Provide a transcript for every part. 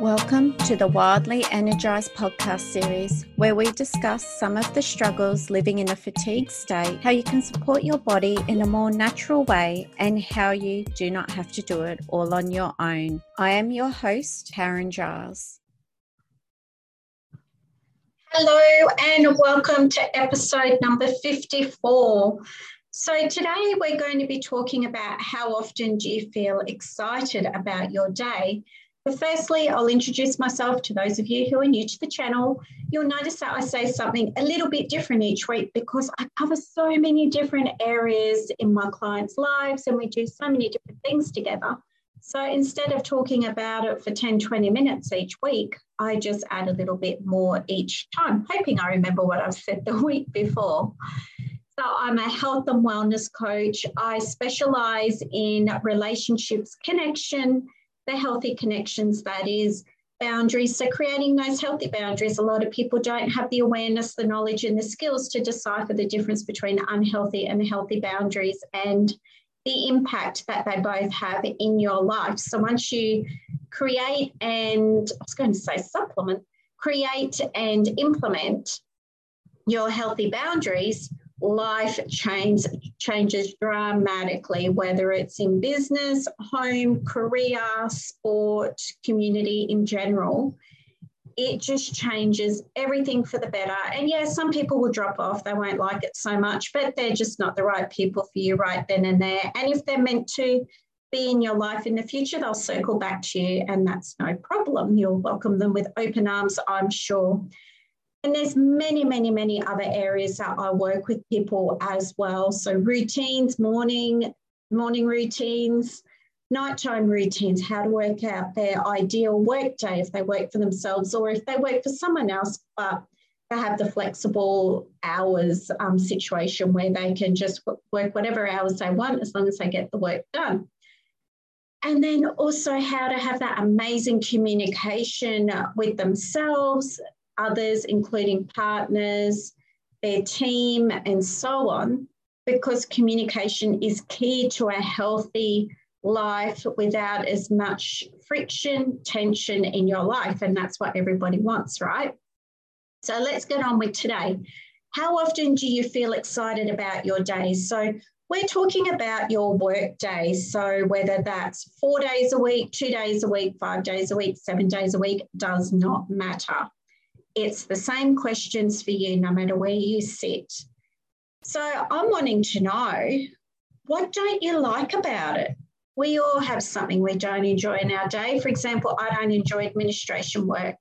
Welcome to the Wildly Energized podcast series, where we discuss some of the struggles living in a fatigued state, how you can support your body in a more natural way, and how you do not have to do it all on your own. I am your host, Karen Giles. Hello, and welcome to episode number 54. So, today we're going to be talking about how often do you feel excited about your day? But firstly, I'll introduce myself to those of you who are new to the channel. You'll notice that I say something a little bit different each week because I cover so many different areas in my clients' lives and we do so many different things together. So instead of talking about it for 10, 20 minutes each week, I just add a little bit more each time, hoping I remember what I've said the week before. So I'm a health and wellness coach. I specialize in relationships connection the healthy connections, that is, boundaries. So, creating those healthy boundaries, a lot of people don't have the awareness, the knowledge, and the skills to decipher the difference between unhealthy and healthy boundaries and the impact that they both have in your life. So, once you create and I was going to say supplement, create and implement your healthy boundaries, life change, changes dramatically, whether it's in business, home, career, sport, community in general. It just changes everything for the better. And yeah, some people will drop off, they won't like it so much, but they're just not the right people for you right then and there. And if they're meant to be in your life in the future, they'll circle back to you, and that's no problem. You'll welcome them with open arms, I'm sure. And there's many, many, many other areas that I work with people as well. So routines, morning, morning routines, nighttime routines, how to work out their ideal work day if they work for themselves or if they work for someone else, but they have the flexible hours um, situation where they can just work whatever hours they want as long as they get the work done. And then also how to have that amazing communication with themselves, others, including partners, their team, and so on, because communication is key to a healthy life without as much friction, tension in your life. And that's what everybody wants, right? So let's get on with today. How often do you feel excited about your days? So we're talking about your work days. So whether that's four days a week, two days a week, five days a week, seven days a week, does not matter. It's the same questions for you no matter where you sit. So I'm wanting to know what don't you like about it? We all have something we don't enjoy in our day. For example, I don't enjoy administration work.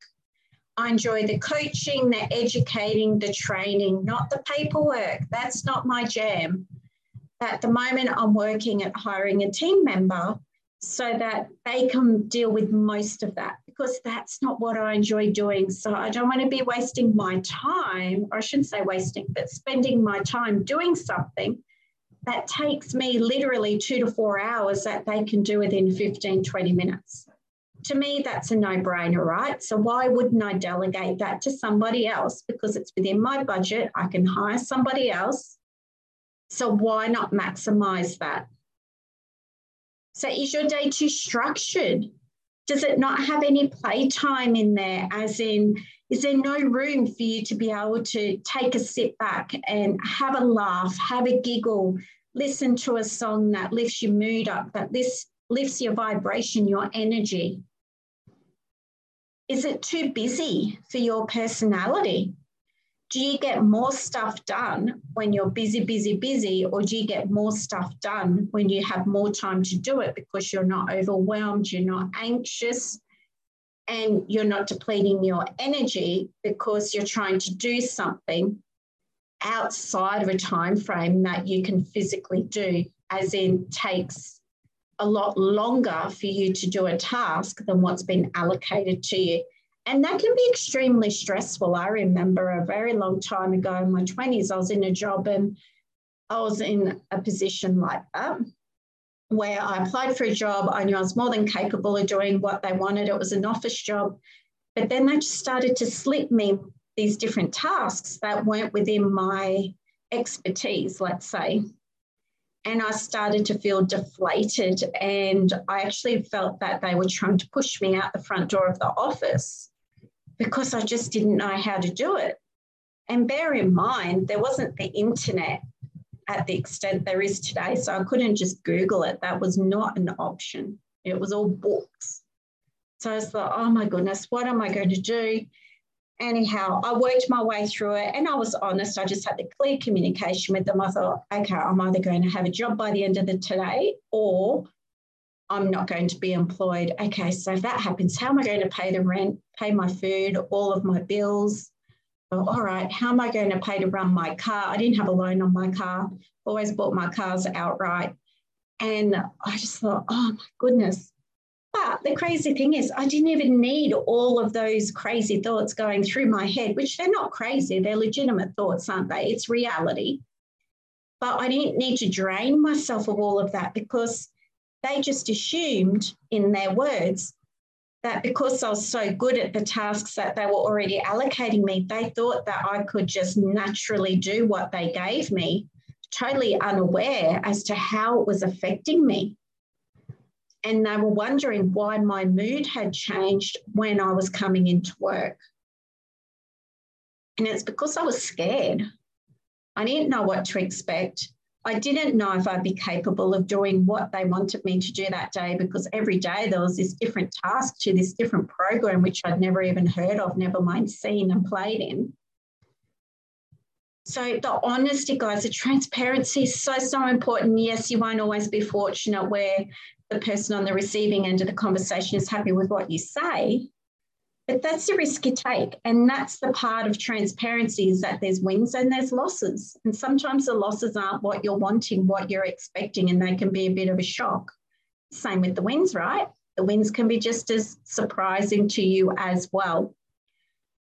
I enjoy the coaching, the educating, the training, not the paperwork. That's not my jam. At the moment, I'm working at hiring a team member so that they can deal with most of that because that's not what I enjoy doing. So I don't want to be wasting my time, or I shouldn't say wasting, but spending my time doing something that takes me literally two to four hours that they can do within 15, 20 minutes. To me, that's a no brainer, right? So why wouldn't I delegate that to somebody else? Because it's within my budget, I can hire somebody else. So why not maximize that? So is your day too structured? Does it not have any playtime in there? As in, is there no room for you to be able to take a sit back and have a laugh, have a giggle, listen to a song that lifts your mood up, that lifts, lifts your vibration, your energy? Is it too busy for your personality? Do you get more stuff done when you're busy, busy, busy, or do you get more stuff done when you have more time to do it because you're not overwhelmed, you're not anxious, and you're not depleting your energy because you're trying to do something outside of a time frame that you can physically do, as in takes a lot longer for you to do a task than what's been allocated to you. And that can be extremely stressful. I remember a very long time ago in my 20s, I was in a job and I was in a position like that where I applied for a job. I knew I was more than capable of doing what they wanted. It was an office job. But then they just started to slip me these different tasks that weren't within my expertise, let's say. and I started to feel deflated. And I actually felt that they were trying to push me out the front door of the office because I just didn't know how to do it. And bear in mind, there wasn't the internet at the extent there is today. So I couldn't just Google it. That was not an option. It was all books. So I was like, oh my goodness, what am I going to do? anyhow, I worked my way through it and I was honest. I just had the clear communication with them. I thought, okay, I'm either going to have a job by the end of the today or I'm not going to be employed. Okay, so if that happens, how am I going to pay the rent, pay my food, all of my bills? Well, all right, how am I going to pay to run my car? I didn't have a loan on my car, always bought my cars outright. And I just thought, oh my goodness, but the crazy thing is, I didn't even need all of those crazy thoughts going through my head, which they're not crazy, they're legitimate thoughts, aren't they? It's reality. But I didn't need to drain myself of all of that because they just assumed in their words that because I was so good at the tasks that they were already allocating me, they thought that I could just naturally do what they gave me, totally unaware as to how it was affecting me and they were wondering why my mood had changed when I was coming into work. And it's because I was scared. I didn't know what to expect. I didn't know if I'd be capable of doing what they wanted me to do that day because every day there was this different task to this different program, which I'd never even heard of, never mind seen and played in. So the honesty, guys, the transparency is so, so important. Yes, you won't always be fortunate where the person on the receiving end of the conversation is happy with what you say. But that's the risk you take. And that's the part of transparency is that there's wins and there's losses. And sometimes the losses aren't what you're wanting, what you're expecting, and they can be a bit of a shock. Same with the wins, right? The wins can be just as surprising to you as well.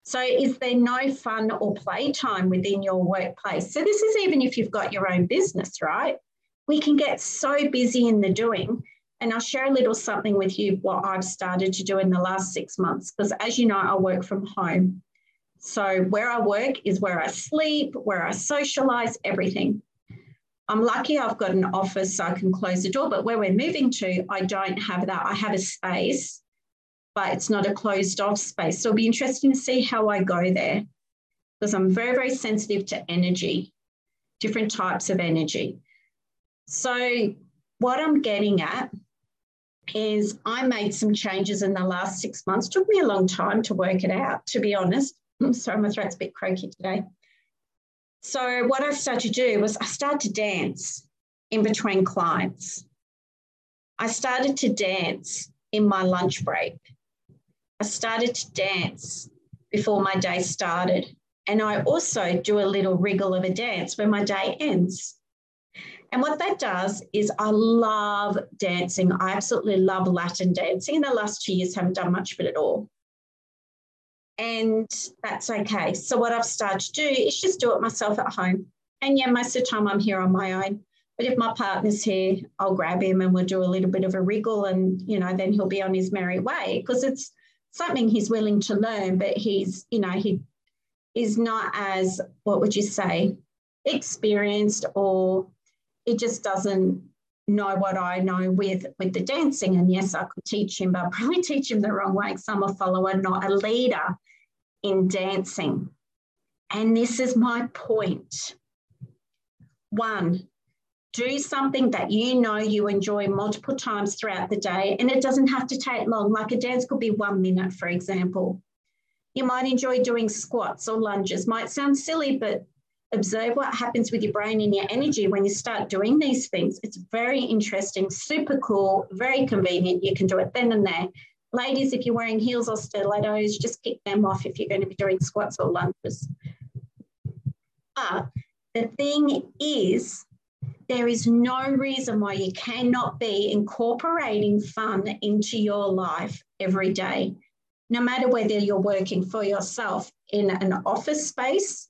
So, is there no fun or playtime within your workplace? So, this is even if you've got your own business, right? We can get so busy in the doing and I'll share a little something with you what I've started to do in the last six months. Because as you know, I work from home. So where I work is where I sleep, where I socialize, everything. I'm lucky I've got an office so I can close the door, but where we're moving to, I don't have that. I have a space, but it's not a closed off space. So it'll be interesting to see how I go there because I'm very, very sensitive to energy, different types of energy. So, what I'm getting at is I made some changes in the last six months. Took me a long time to work it out, to be honest. Hmm, sorry, my throat's a bit croaky today. So what I started to do was I started to dance in between clients. I started to dance in my lunch break. I started to dance before my day started. And I also do a little wriggle of a dance when my day ends. And what that does is I love dancing. I absolutely love Latin dancing. In the last two years, haven't done much of it at all. And that's okay. So what I've started to do is just do it myself at home. And yeah, most of the time I'm here on my own. But if my partner's here, I'll grab him and we'll do a little bit of a wriggle and, you know, then he'll be on his merry way because it's something he's willing to learn, but he's, you know, he is not as, what would you say, experienced or it just doesn't know what I know with with the dancing. And yes, I could teach him, but I'll probably teach him the wrong way because I'm a follower, not a leader in dancing. And this is my point. One, do something that you know you enjoy multiple times throughout the day, and it doesn't have to take long. Like a dance could be one minute, for example. You might enjoy doing squats or lunges. Might sound silly, but observe what happens with your brain and your energy when you start doing these things. It's very interesting, super cool, very convenient. You can do it then and there. Ladies, if you're wearing heels or stilettos, just kick them off if you're going to be doing squats or lunges. But the thing is, there is no reason why you cannot be incorporating fun into your life every day, no matter whether you're working for yourself in an office space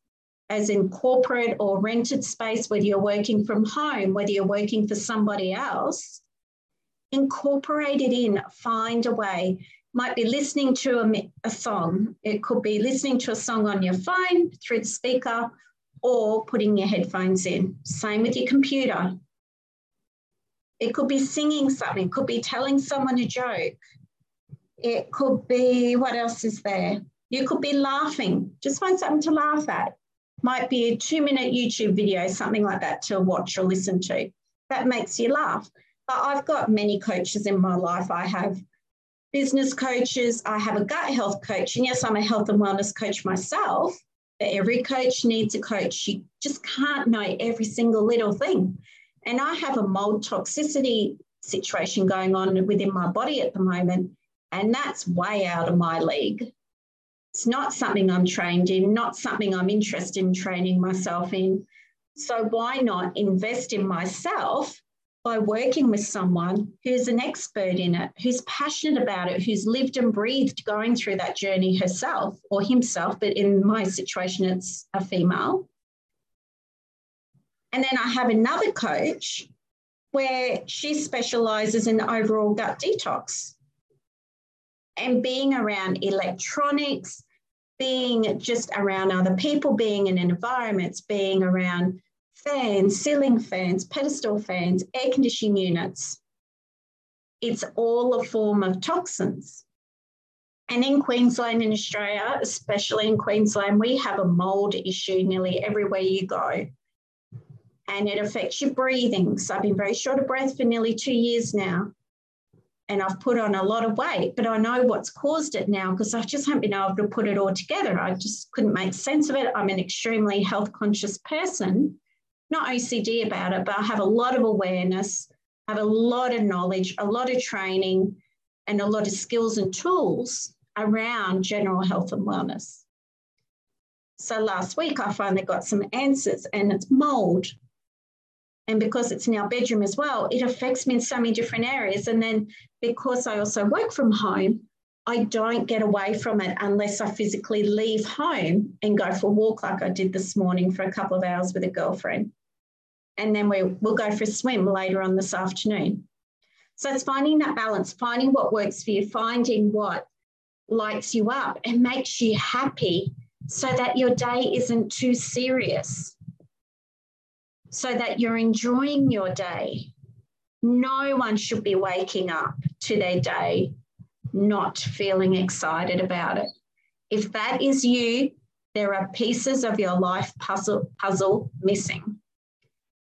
as in corporate or rented space, whether you're working from home, whether you're working for somebody else, incorporate it in, find a way. Might be listening to a, a song. It could be listening to a song on your phone through the speaker or putting your headphones in. Same with your computer. It could be singing something, it could be telling someone a joke. It could be, what else is there? You could be laughing. Just find something to laugh at. Might be a two minute YouTube video, something like that to watch or listen to. That makes you laugh. But I've got many coaches in my life. I have business coaches, I have a gut health coach. And yes, I'm a health and wellness coach myself. But every coach needs a coach. You just can't know every single little thing. And I have a mold toxicity situation going on within my body at the moment. And that's way out of my league. It's not something I'm trained in, not something I'm interested in training myself in. So why not invest in myself by working with someone who's an expert in it, who's passionate about it, who's lived and breathed going through that journey herself or himself, but in my situation, it's a female. And then I have another coach where she specializes in overall gut detox and being around electronics, being just around other people, being in environments, being around fans, ceiling fans, pedestal fans, air conditioning units. It's all a form of toxins. And in Queensland, in Australia, especially in Queensland, we have a mold issue nearly everywhere you go. And it affects your breathing. So I've been very short of breath for nearly two years now. And I've put on a lot of weight, but I know what's caused it now because I just haven't been able to put it all together. I just couldn't make sense of it. I'm an extremely health conscious person not OCD about it, but I have a lot of awareness, I have a lot of knowledge, a lot of training, and a lot of skills and tools around general health and wellness. So last week, I finally got some answers, and it's mold. And because it's in our bedroom as well, it affects me in so many different areas. And then because I also work from home, I don't get away from it unless I physically leave home and go for a walk like I did this morning for a couple of hours with a girlfriend. And then we, we'll go for a swim later on this afternoon. So it's finding that balance, finding what works for you, finding what lights you up and makes you happy so that your day isn't too serious, so that you're enjoying your day. No one should be waking up to their day not feeling excited about it. If that is you, there are pieces of your life puzzle, puzzle missing.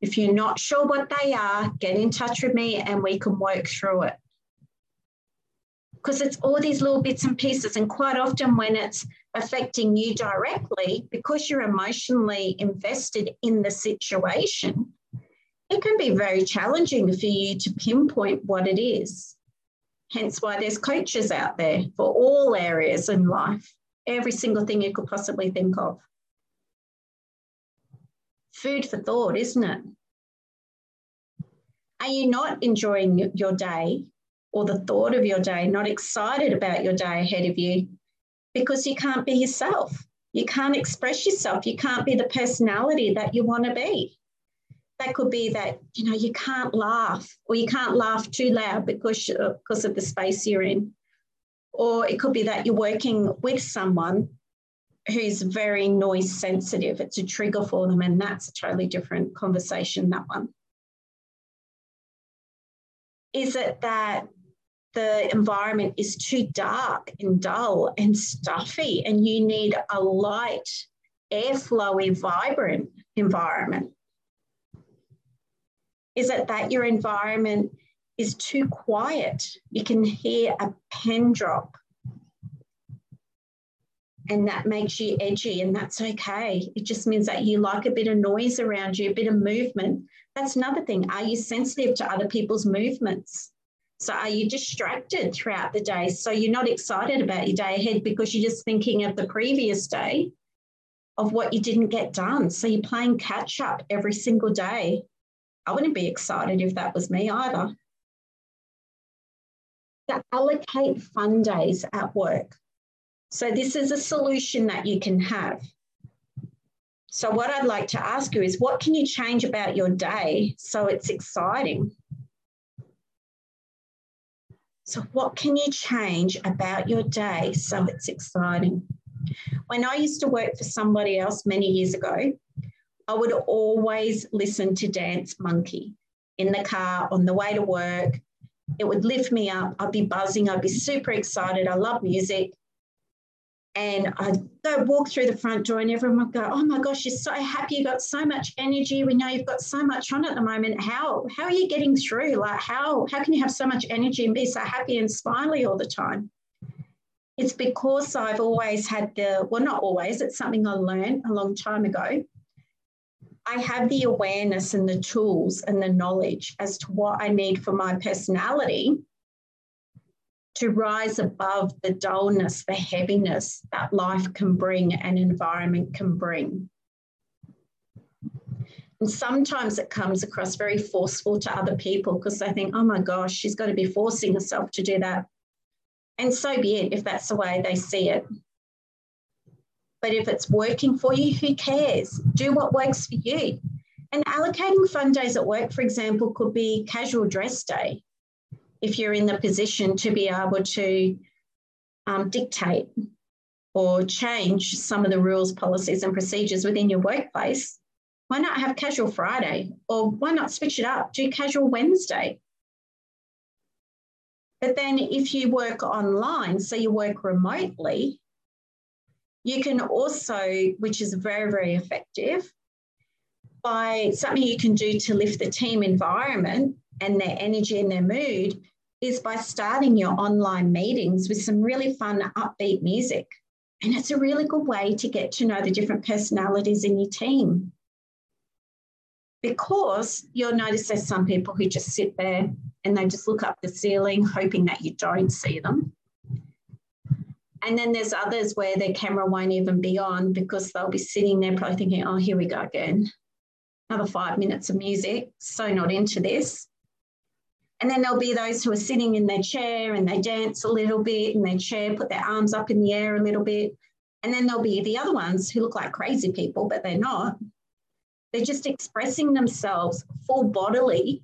If you're not sure what they are, get in touch with me and we can work through it. Because it's all these little bits and pieces, and quite often when it's affecting you directly, because you're emotionally invested in the situation, it can be very challenging for you to pinpoint what it is. Hence why there's coaches out there for all areas in life, every single thing you could possibly think of. Food for thought, isn't it? Are you not enjoying your day or the thought of your day, not excited about your day ahead of you because you can't be yourself? You can't express yourself. You can't be the personality that you want to be that could be that you know you can't laugh or you can't laugh too loud because because of the space you're in or it could be that you're working with someone who's very noise sensitive it's a trigger for them and that's a totally different conversation that one is it that the environment is too dark and dull and stuffy and you need a light airflowy vibrant environment is it that your environment is too quiet? You can hear a pen drop. And that makes you edgy, and that's okay. It just means that you like a bit of noise around you, a bit of movement. That's another thing. Are you sensitive to other people's movements? So, are you distracted throughout the day? So, you're not excited about your day ahead because you're just thinking of the previous day of what you didn't get done. So, you're playing catch up every single day. I wouldn't be excited if that was me either. To allocate fun days at work. So, this is a solution that you can have. So, what I'd like to ask you is what can you change about your day so it's exciting? So, what can you change about your day so it's exciting? When I used to work for somebody else many years ago, I would always listen to Dance Monkey. in the car on the way to work. It would lift me up. I'd be buzzing. I'd be super excited. I love music. And I'd go walk through the front door, and everyone would go, Oh my gosh, you're so happy. You've got so much energy. We know you've got so much on at the moment. How, how are you getting through? Like, how, how can you have so much energy and be so happy and smiley all the time? It's because I've always had the, well, not always, it's something I learned a long time ago. I have the awareness and the tools and the knowledge as to what I need for my personality to rise above the dullness, the heaviness that life can bring and environment can bring. And sometimes it comes across very forceful to other people because they think, oh my gosh, she's got to be forcing herself to do that. And so be it if that's the way they see it. But if it's working for you, who cares? Do what works for you. And allocating fun days at work, for example, could be casual dress day if you're in the position to be able to um, dictate or change some of the rules, policies, and procedures within your workplace, why not have casual Friday? Or why not switch it up? Do casual Wednesday. But then if you work online, so you work remotely, you can also, which is very, very effective, by something you can do to lift the team environment and their energy and their mood is by starting your online meetings with some really fun, upbeat music. And it's a really good way to get to know the different personalities in your team. Because you'll notice there's some people who just sit there and they just look up the ceiling, hoping that you don't see them. And then there's others where their camera won't even be on because they'll be sitting there probably thinking, oh, here we go again. Another five minutes of music. So not into this. And then there'll be those who are sitting in their chair and they dance a little bit in their chair, put their arms up in the air a little bit. And then there'll be the other ones who look like crazy people, but they're not. They're just expressing themselves full bodily,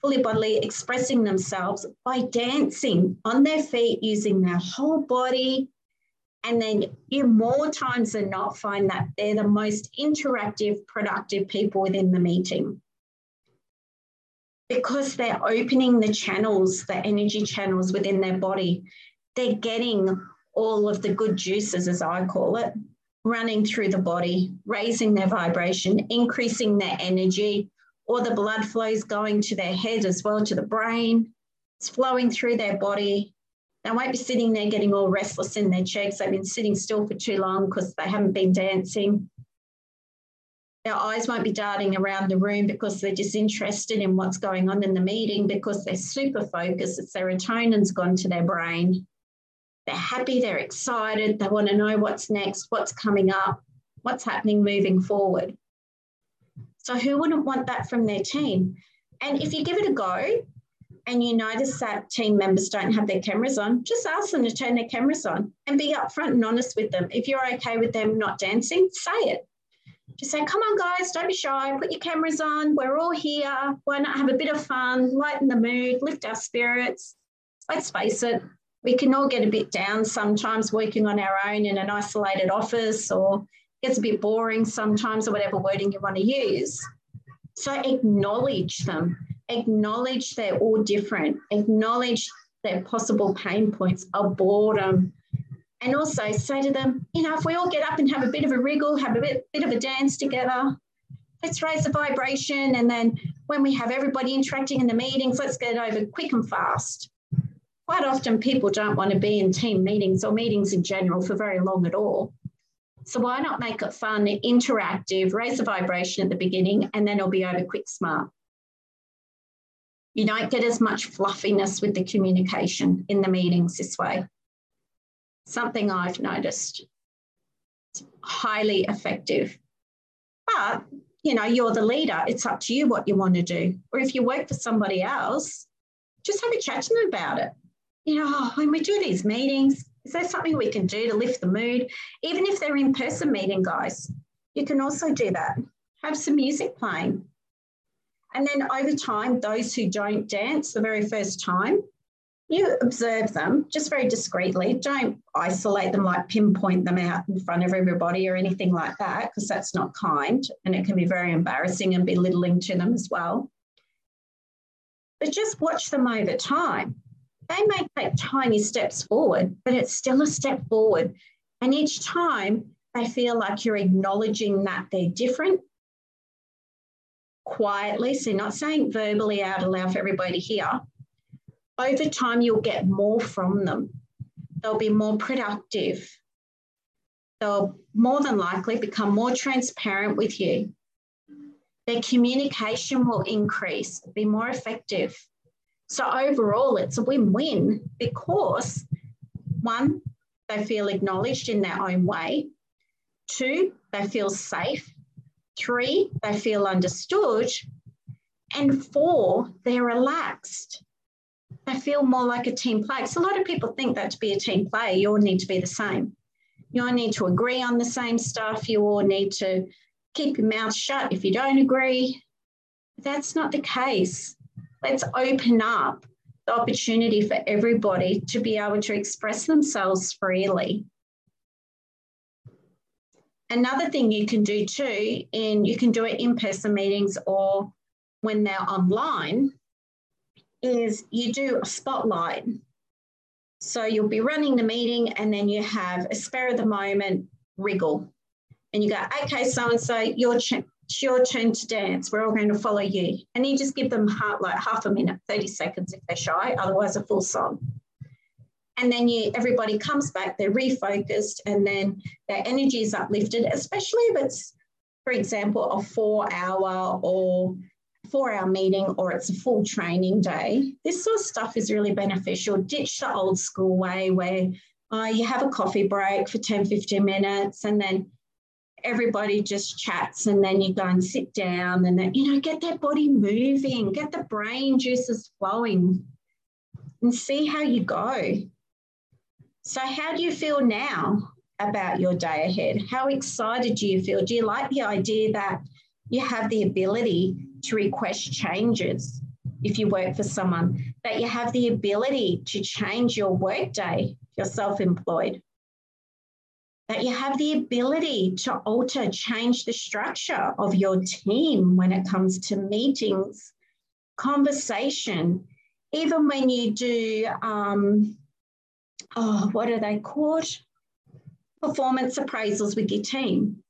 fully bodily, expressing themselves by dancing on their feet, using their whole body. And then you more times than not find that they're the most interactive, productive people within the meeting because they're opening the channels, the energy channels within their body, they're getting all of the good juices, as I call it, running through the body, raising their vibration, increasing their energy, or the blood flows going to their head as well, to the brain. It's flowing through their body. They won't be sitting there getting all restless in their checks. They've been sitting still for too long because they haven't been dancing. Their eyes won't be darting around the room because they're just interested in what's going on in the meeting because they're super focused. It's serotonin's gone to their brain. They're happy, they're excited, they want to know what's next, what's coming up, what's happening moving forward. So, who wouldn't want that from their team? And if you give it a go and you notice that team members don't have their cameras on, just ask them to turn their cameras on and be upfront and honest with them. If you're okay with them not dancing, say it just say, come on, guys, don't be shy, put your cameras on. We're all here. Why not have a bit of fun, lighten the mood, lift our spirits? Let's face it, we can all get a bit down sometimes working on our own in an isolated office or gets a bit boring sometimes or whatever wording you want to use. So acknowledge them, acknowledge they're all different, acknowledge their possible pain points of boredom, and also say to them, you know, if we all get up and have a bit of a wriggle, have a bit, bit of a dance together, let's raise the vibration. And then when we have everybody interacting in the meetings, let's get it over quick and fast. Quite often, people don't want to be in team meetings or meetings in general for very long at all. So, why not make it fun, interactive, raise the vibration at the beginning, and then it'll be over quick, smart. You don't get as much fluffiness with the communication in the meetings this way something I've noticed. It's highly effective. But, you know, you're the leader. It's up to you what you want to do. Or if you work for somebody else, just have a chat to them about it. You know, oh, when we do these meetings, is there something we can do to lift the mood? Even if they're in person meeting, guys, you can also do that. Have some music playing. And then over time, those who don't dance the very first time, you observe them just very discreetly. Don't isolate them, like pinpoint them out in front of everybody or anything like that, because that's not kind and it can be very embarrassing and belittling to them as well. but just watch them over time. They may take tiny steps forward, but it's still a step forward. And each time they feel like you're acknowledging that they're different quietly, so not saying verbally out aloud for everybody to hear. Over time, you'll get more from them. They'll be more productive. They'll more than likely become more transparent with you. Their communication will increase, be more effective. So, overall, it's a win win because one, they feel acknowledged in their own way. Two, they feel safe. Three, they feel understood. And four, they're relaxed. They feel more like a team player. So a lot of people think that to be a team player, you all need to be the same. You all need to agree on the same stuff. You all need to keep your mouth shut if you don't agree. That's not the case. Let's open up the opportunity for everybody to be able to express themselves freely. Another thing you can do too, and you can do it in person meetings or when they're online, is you do a spotlight. So you'll be running the meeting and then you have a spare of the moment wriggle. And you go, okay, so and so, your it's your turn to dance. We're all going to follow you. And you just give them half, like half a minute, 30 seconds if they're shy, otherwise a full song. And then you everybody comes back, they're refocused, and then their energy is uplifted, especially if it's, for example, a four hour or four hour meeting or it's a full training day. This sort of stuff is really beneficial. Ditch the old school way where uh, you have a coffee break for 10, 15 minutes and then everybody just chats and then you go and sit down and then, you know, get that body moving, get the brain juices flowing and see how you go. So, how do you feel now about your day ahead? How excited do you feel? Do you like the idea that you have the ability to request changes if you work for someone, that you have the ability to change your workday you're self employed? that you have the ability to alter, change the structure of your team when it comes to meetings, conversation, even when you do, um, oh, what are they called? Performance appraisals with your team.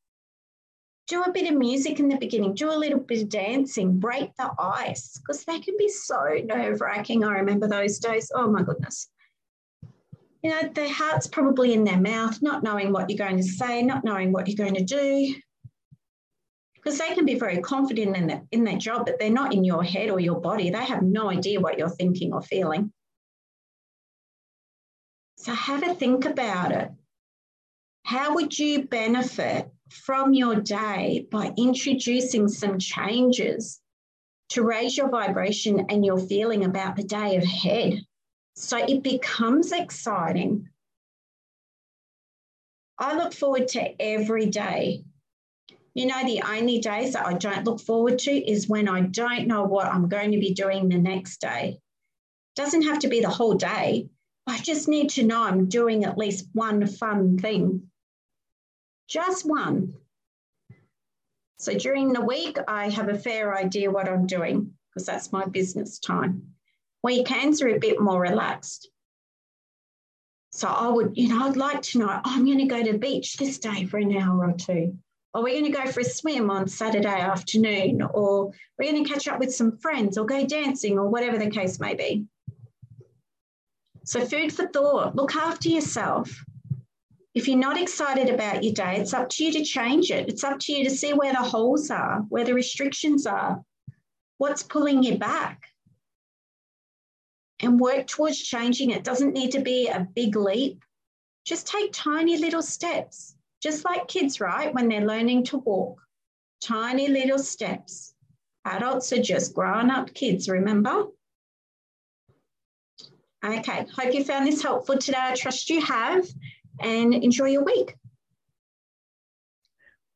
Do a bit of music in the beginning, do a little bit of dancing, break the ice, because that can be so nerve wracking. I remember those days. Oh my goodness you know, their heart's probably in their mouth, not knowing what you're going to say, not knowing what you're going to do. Because they can be very confident in, that in their job, but they're not in your head or your body. They have no idea what you're thinking or feeling. So have a think about it. How would you benefit from your day by introducing some changes to raise your vibration and your feeling about the day ahead? So it becomes exciting. I look forward to every day. You know, the only days that I don't look forward to is when I don't know what I'm going to be doing the next day. Doesn't have to be the whole day. I just need to know I'm doing at least one fun thing. Just one. So during the week, I have a fair idea what I'm doing because that's my business time weekends are a bit more relaxed. So I would, you know, I'd like to know, oh, I'm going to go to the beach this day for an hour or two. Or we're going to go for a swim on Saturday afternoon, or we're going to catch up with some friends or go dancing or whatever the case may be. So, food for thought, look after yourself. If you're not excited about your day, it's up to you to change it. It's up to you to see where the holes are, where the restrictions are, what's pulling you back and work towards changing it. Doesn't need to be a big leap. Just take tiny little steps, just like kids, right? When they're learning to walk, tiny little steps. Adults are just grown up kids, remember? Okay, hope you found this helpful today. I trust you have, and enjoy your week.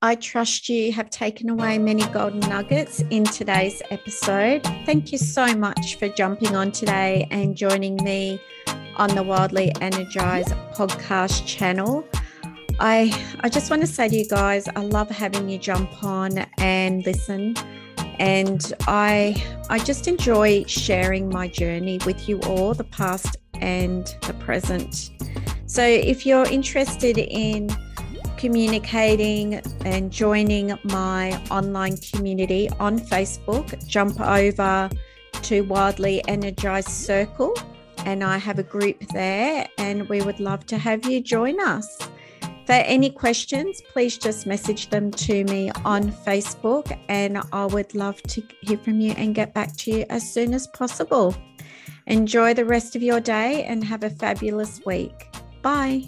I trust you have taken away many golden nuggets in today's episode. Thank you so much for jumping on today and joining me on the Wildly Energized podcast channel. I I just want to say to you guys, I love having you jump on and listen and I I just enjoy sharing my journey with you all, the past and the present. So if you're interested in communicating and joining my online community on Facebook, jump over to Wildly Energized Circle and I have a group there and we would love to have you join us. For any questions, please just message them to me on Facebook and I would love to hear from you and get back to you as soon as possible. Enjoy the rest of your day and have a fabulous week. Bye.